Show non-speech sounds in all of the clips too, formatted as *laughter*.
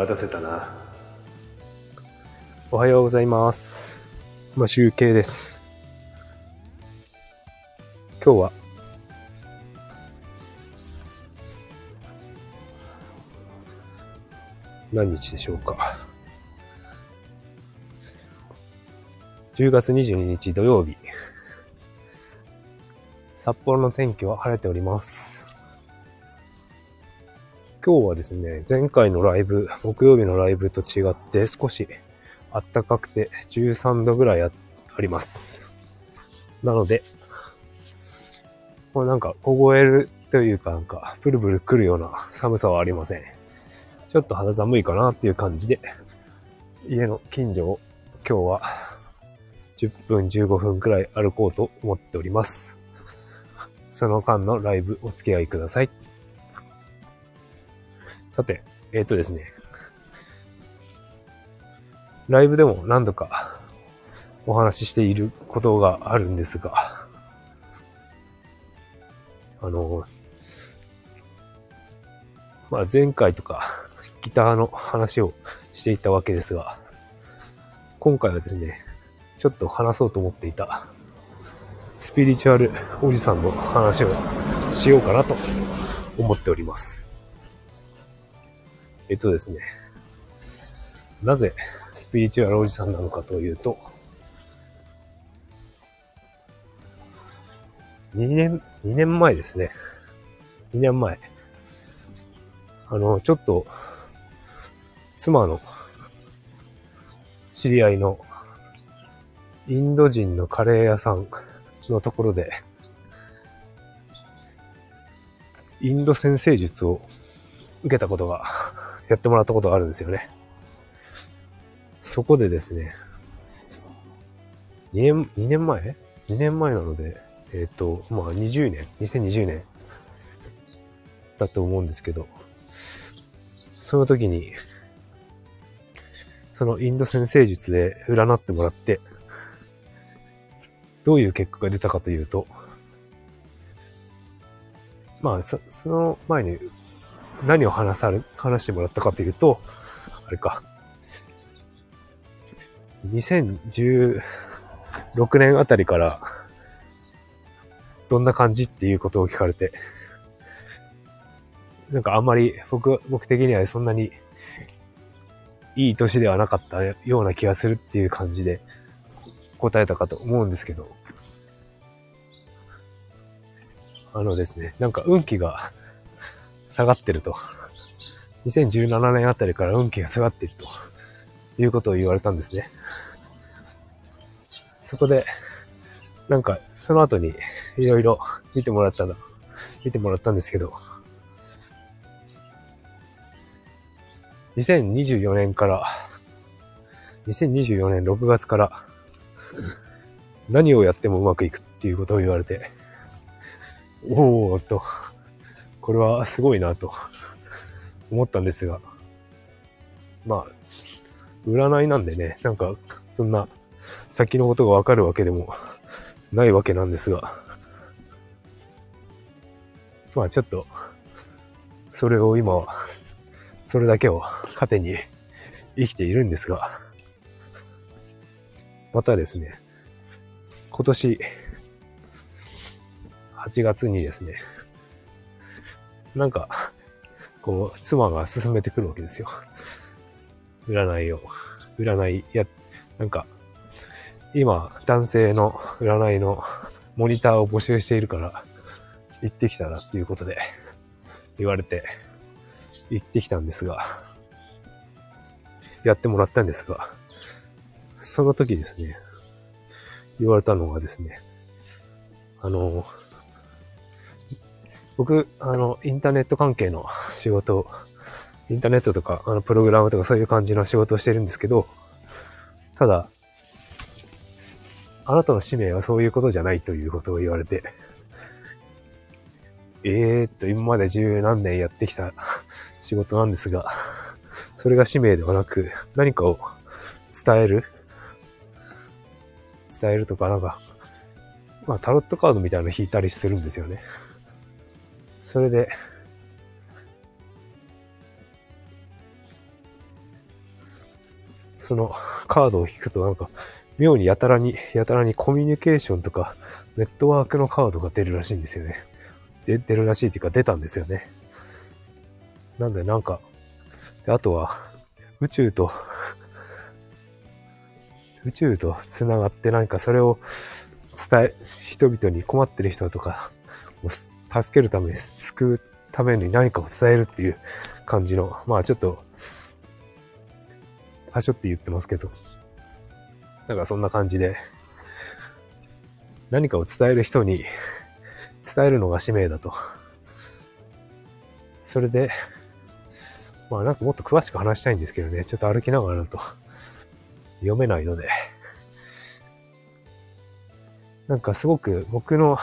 待たせたな。おはようございます。まあ、集計です。今日は、何日でしょうか。10月22日土曜日。札幌の天気は晴れております。今日はですね、前回のライブ、木曜日のライブと違って少し暖かくて13度ぐらいあります。なので、もうなんか凍えるというかなんかブルブル来るような寒さはありません。ちょっと肌寒いかなっていう感じで、家の近所を今日は10分15分くらい歩こうと思っております。その間のライブお付き合いください。さて、えっ、とですね。ライブでも何度かお話ししていることがあるんですが、あの、まあ前回とかギターの話をしていたわけですが、今回はですね、ちょっと話そうと思っていたスピリチュアルおじさんの話をしようかなと思っております。えっとですね、なぜスピリチュアルおじさんなのかというと、2年、2年前ですね。2年前。あの、ちょっと、妻の知り合いのインド人のカレー屋さんのところで、インド先生術を受けたことが、やってもらったことがあるんですよね。そこでですね、2年、2年前 ?2 年前なので、えっ、と、まあ20年、2020年だと思うんですけど、その時に、そのインド先生術で占ってもらって、どういう結果が出たかというと、まあ、その前に何を話され、話してもらったかというと、あれか、2016年あたりから、どんな感じっていうことを聞かれて、なんかあんまり僕、僕的にはそんなにいい年ではなかったような気がするっていう感じで答えたかと思うんですけど、あのですね、なんか運気が下がってると。2017年あたりから運気が下がっているということを言われたんですね。そこで、なんかその後にいろいろ見てもらったの、見てもらったんですけど、2024年から、2024年6月から、何をやってもうまくいくっていうことを言われて、おーっと、これはすごいなと。思ったんですが、まあ、占いなんでね、なんか、そんな先のことがわかるわけでもないわけなんですが、まあちょっと、それを今は、それだけを糧に生きているんですが、またですね、今年、8月にですね、なんか、*laughs* こう、妻が勧めてくるわけですよ。占いを。占い、や、なんか、今、男性の占いのモニターを募集しているから、行ってきたらっていうことで、言われて、行ってきたんですが、やってもらったんですが、その時ですね、言われたのがですね、あの、僕、あの、インターネット関係の *laughs* 仕事、インターネットとか、あの、プログラムとかそういう感じの仕事をしてるんですけど、ただ、あなたの使命はそういうことじゃないということを言われて、えーっと、今まで十何年やってきた *laughs* 仕事なんですが、それが使命ではなく、何かを伝える伝えるとか、なんか、まあ、タロットカードみたいなの引いたりするんですよね。それで、そのカードを引くとなんか、妙にやたらに、やたらにコミュニケーションとか、ネットワークのカードが出るらしいんですよね。で、出るらしいっていうか出たんですよね。なんでなんか、あとは、宇宙と宇宙と繋がってなんかそれを伝え、人々に困ってる人とか助けるために、救うために何かを伝えるっていう感じの、まあちょっと、はしょって言ってますけど、なんかそんな感じで、何かを伝える人に伝えるのが使命だと。それで、まあなんかもっと詳しく話したいんですけどね、ちょっと歩きながらだと読めないので、なんかすごく僕の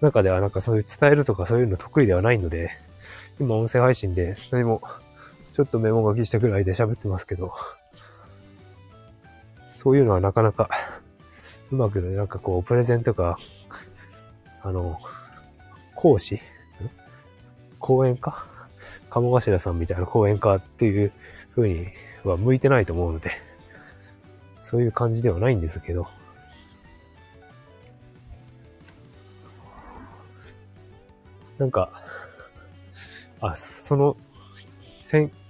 中ではなんかそういう伝えるとかそういうの得意ではないので、今音声配信で何もちょっとメモ書きしたぐらいで喋ってますけど、そういうのはなかなかうまくなんかこうプレゼンとか、あの、講師？講演家？鴨頭さんみたいな講演家っていう風には向いてないと思うので、そういう感じではないんですけど、なんか、あ、その、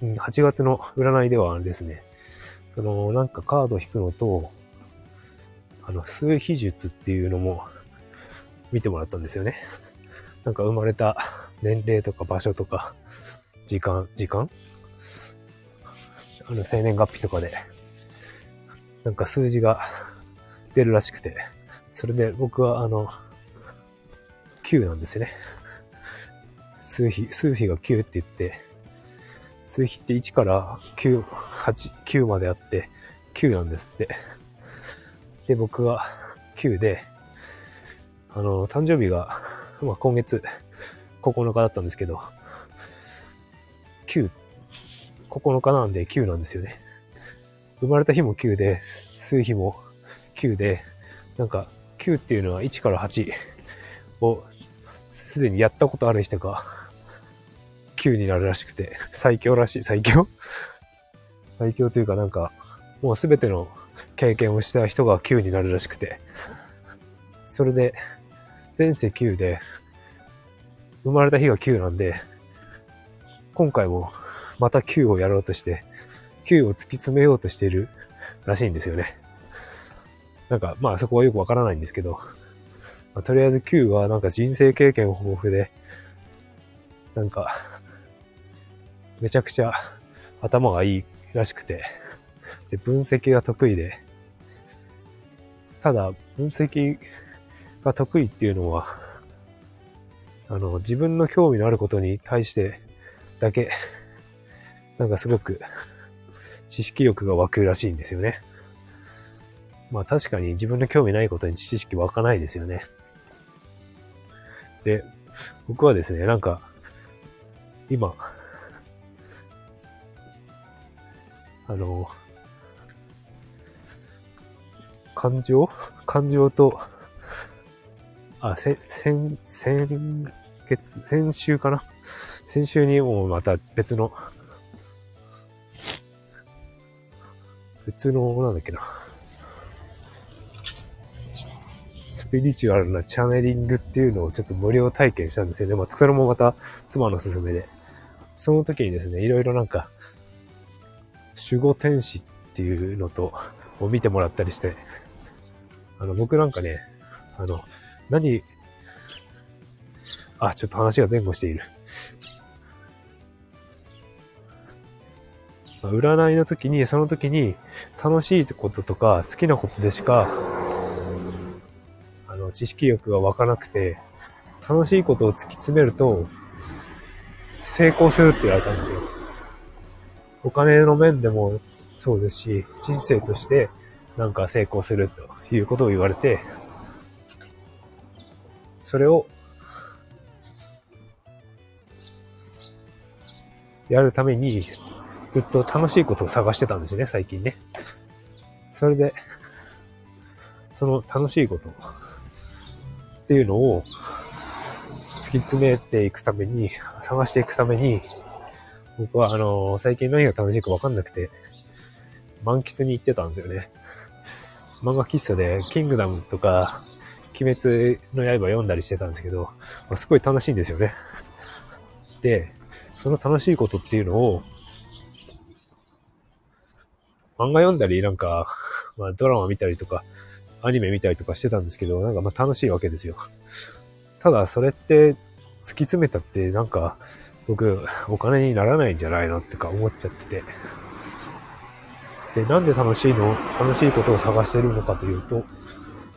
8月の占いではあれですね、その、なんかカード引くのと、あの、数秘術っていうのも見てもらったんですよね。なんか生まれた年齢とか場所とか、時間、時間あの、生年月日とかで、なんか数字が出るらしくて、それで僕はあの、9なんですね。数比、数比が9って言って、数比って1から9、8、9まであって、9なんですって。で、僕は9で、あの、誕生日が、まあ、今月9日だったんですけど、9、9日なんで9なんですよね。生まれた日も9で、数日も9で、なんか9っていうのは1から8をすでにやったことある人が9になるらしくて、最強らしい、最強？最強というかなんか、もうすべての経験をした人が9になるらしくて、それで、前世9で、生まれた日が9なんで、今回もまた9をやろうとして、9を突き詰めようとしているらしいんですよね。なんか、まあそこはよくわからないんですけど、まあ、とりあえず9はなんか人生経験豊富で、なんか、*laughs* めちゃくちゃ頭がいいらしくて、で、分析が得意で、ただ、分析が得意っていうのは、あの、自分の興味のあることに対してだけなんかすごく知識欲が湧くらしいんですよね。まあ確かに自分の興味ないことに知識湧かないですよね。で、僕はですね、なんか、今、あの、感情？感情と、あ、せ、先、先月、先週かな？先週にもうまた別の普通の、なんだっけな？ピリチュアルなチャネリングっていうのをちょっと無料体験したんですよね。まあ、それもまた妻の勧めで。その時にですね、いろいろなんか、守護天使っていうのと、を見てもらったりして、あの、僕なんかね、あの、何、あ、ちょっと話が前後している。占いの時に、その時に楽しいこととか好きなことでしか、の、知識欲が湧かなくて、楽しいことを突き詰めると、成功するって言われたんですよ。お金の面でもそうですし、人生としてなんか成功するということを言われて、それをやるためにずっと楽しいことを探してたんですね、最近ね。それで、その楽しいことっていうのを突き詰めていくために、探していくために、僕はあの、最近何が楽しいかわかんなくて、満喫に行ってたんですよね。漫画喫茶で、キングダムとか、鬼滅の刃読んだりしてたんですけど、すごい楽しいんですよね。で、その楽しいことっていうのを、漫画読んだり、なんか、まあドラマ見たりとか、アニメ見たりとかしてたんですけど、なんかまあ楽しいわけですよ。ただ、それって突き詰めたって、なんか、僕、お金にならないんじゃないのってか思っちゃってて。で、なんで楽しいの楽しいことを探してるのかというと、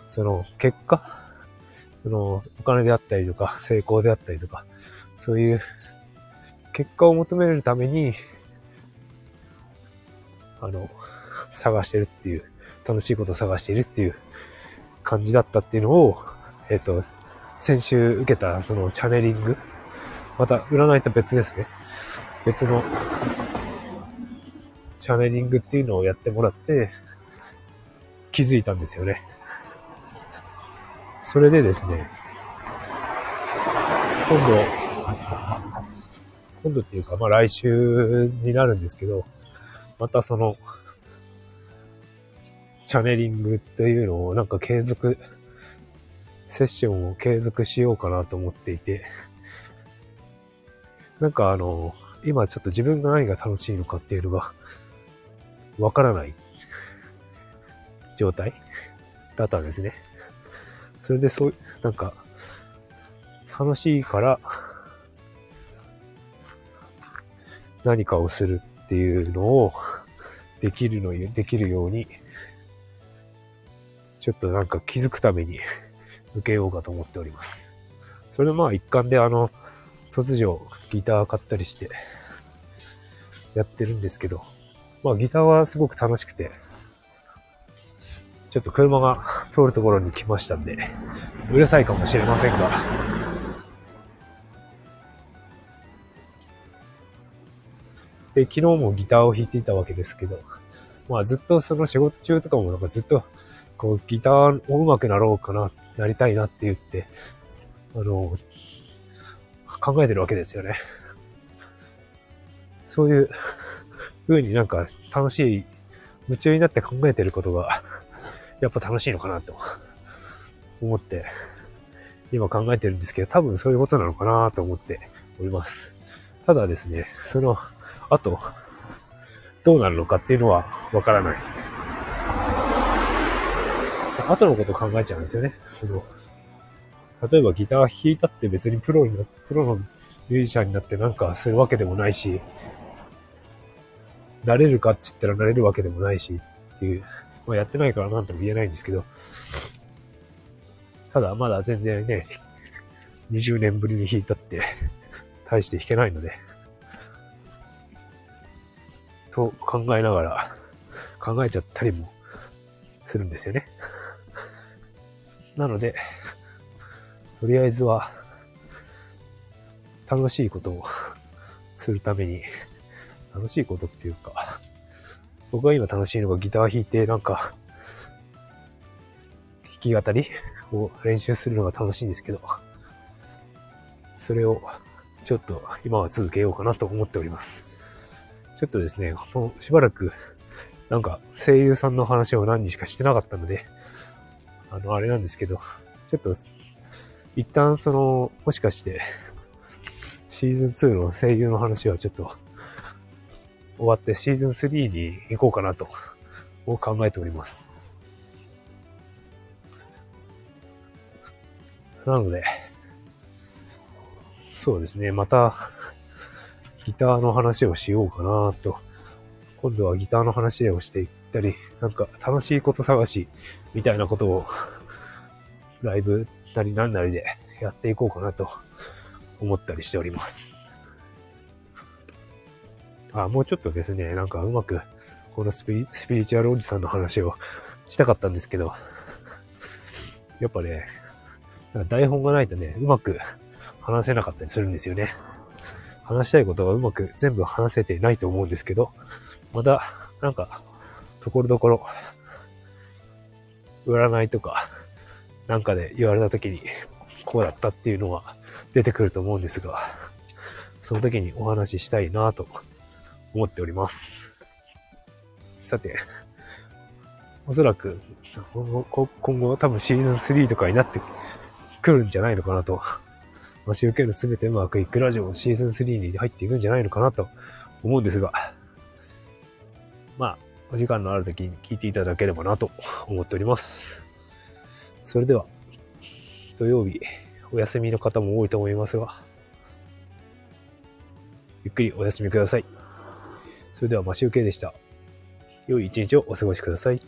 その、結果その、お金であったりとか、成功であったりとか、そういう、結果を求めるために、あの、探してるっていう、楽しいことを探しているっていう感じだったっていうのを、えっ、ー、と、先週受けたそのチャネリング、また占いと別ですね。別のチャネリングっていうのをやってもらって気づいたんですよね。それでですね、今度、今度っていうか、まあ来週になるんですけど、またその、チャネリングっていうのをなんか継続、セッションを継続しようかなと思っていて、なんかあの、今ちょっと自分が何が楽しいのかっていうのが、わからない。状態。だったんですね。それでそう、なんか、楽しいから、何かをするっていうのをできるの、できるように、ちょっとなんか気づくために *laughs* 受けようかと思っております。それまあ一環であの、突如ギター買ったりしてやってるんですけど、まあギターはすごく楽しくて、ちょっと車が通るところに来ましたんで、うるさいかもしれませんが、で、昨日もギターを弾いていたわけですけど、まあずっとその仕事中とかもなんかずっと、こうギターを上手くなろうかな、なりたいなって言って、あの、考えてるわけですよね。そういう風になんか楽しい、夢中になって考えてることがやっぱ楽しいのかなと思って、今考えてるんですけど、多分そういうことなのかなと思っております。ただですね、その後、どうなるのかっていうのはわからない。後のこと考えちゃうんですよね。その、例えばギター弾いたって別にプロにな、プロのミュージシャンになってなんかするわけでもないし、なれるかって言ったらなれるわけでもないしっていうまあ、やってないからなんとも言えないんですけど、ただまだ全然ね、20年ぶりに弾いたって、大して弾けないので、と考えながら、考えちゃったりもするんですよね。なので、とりあえずは、楽しいことを *laughs* するために、楽しいことっていうか、僕が今楽しいのがギター弾いて、なんか、弾き語りを練習するのが楽しいんですけど、それをちょっと今は続けようかなと思っております。ちょっとですね、もうしばらく、なんか声優さんの話を何日かしてなかったので、あの、あれなんですけど、ちょっと、一旦その、もしかして、シーズン2の声優の話はちょっと終わってシーズン3に行こうかなと、考えております。なので、そうですね、また、ギターの話をしようかなと。今度はギターの話をしていくったり、なんか楽しいこと探しみたいなことを、*laughs* ライブなりなんなりでやっていこうかなと思ったりしております。あ、もうちょっとですね、なんかうまく、このスピリスピリチュアルおじさんの話をしたかったんですけど、やっぱね、台本がないとね、うまく話せなかったりするんですよね。話したいことがうまく全部話せてないと思うんですけど、また、なんか、ところどころ、占いとか、なんかで言われた時に、こうだったっていうのは出てくると思うんですが、その時にお話ししたいなと思っております。さて、おそらく、今後多分シーズン3とかになってくるんじゃないのかなと。まし受けるすべてうまくいくラジオもシーズン3に入っていくんじゃないのかなと思うんですが、まあ、お時間のある時に聞いていただければなと思っております。それでは、土曜日、お休みの方も多いと思いますが、ゆっくりお休みください。それでは、マシュウケでした。良い一日をお過ごしください。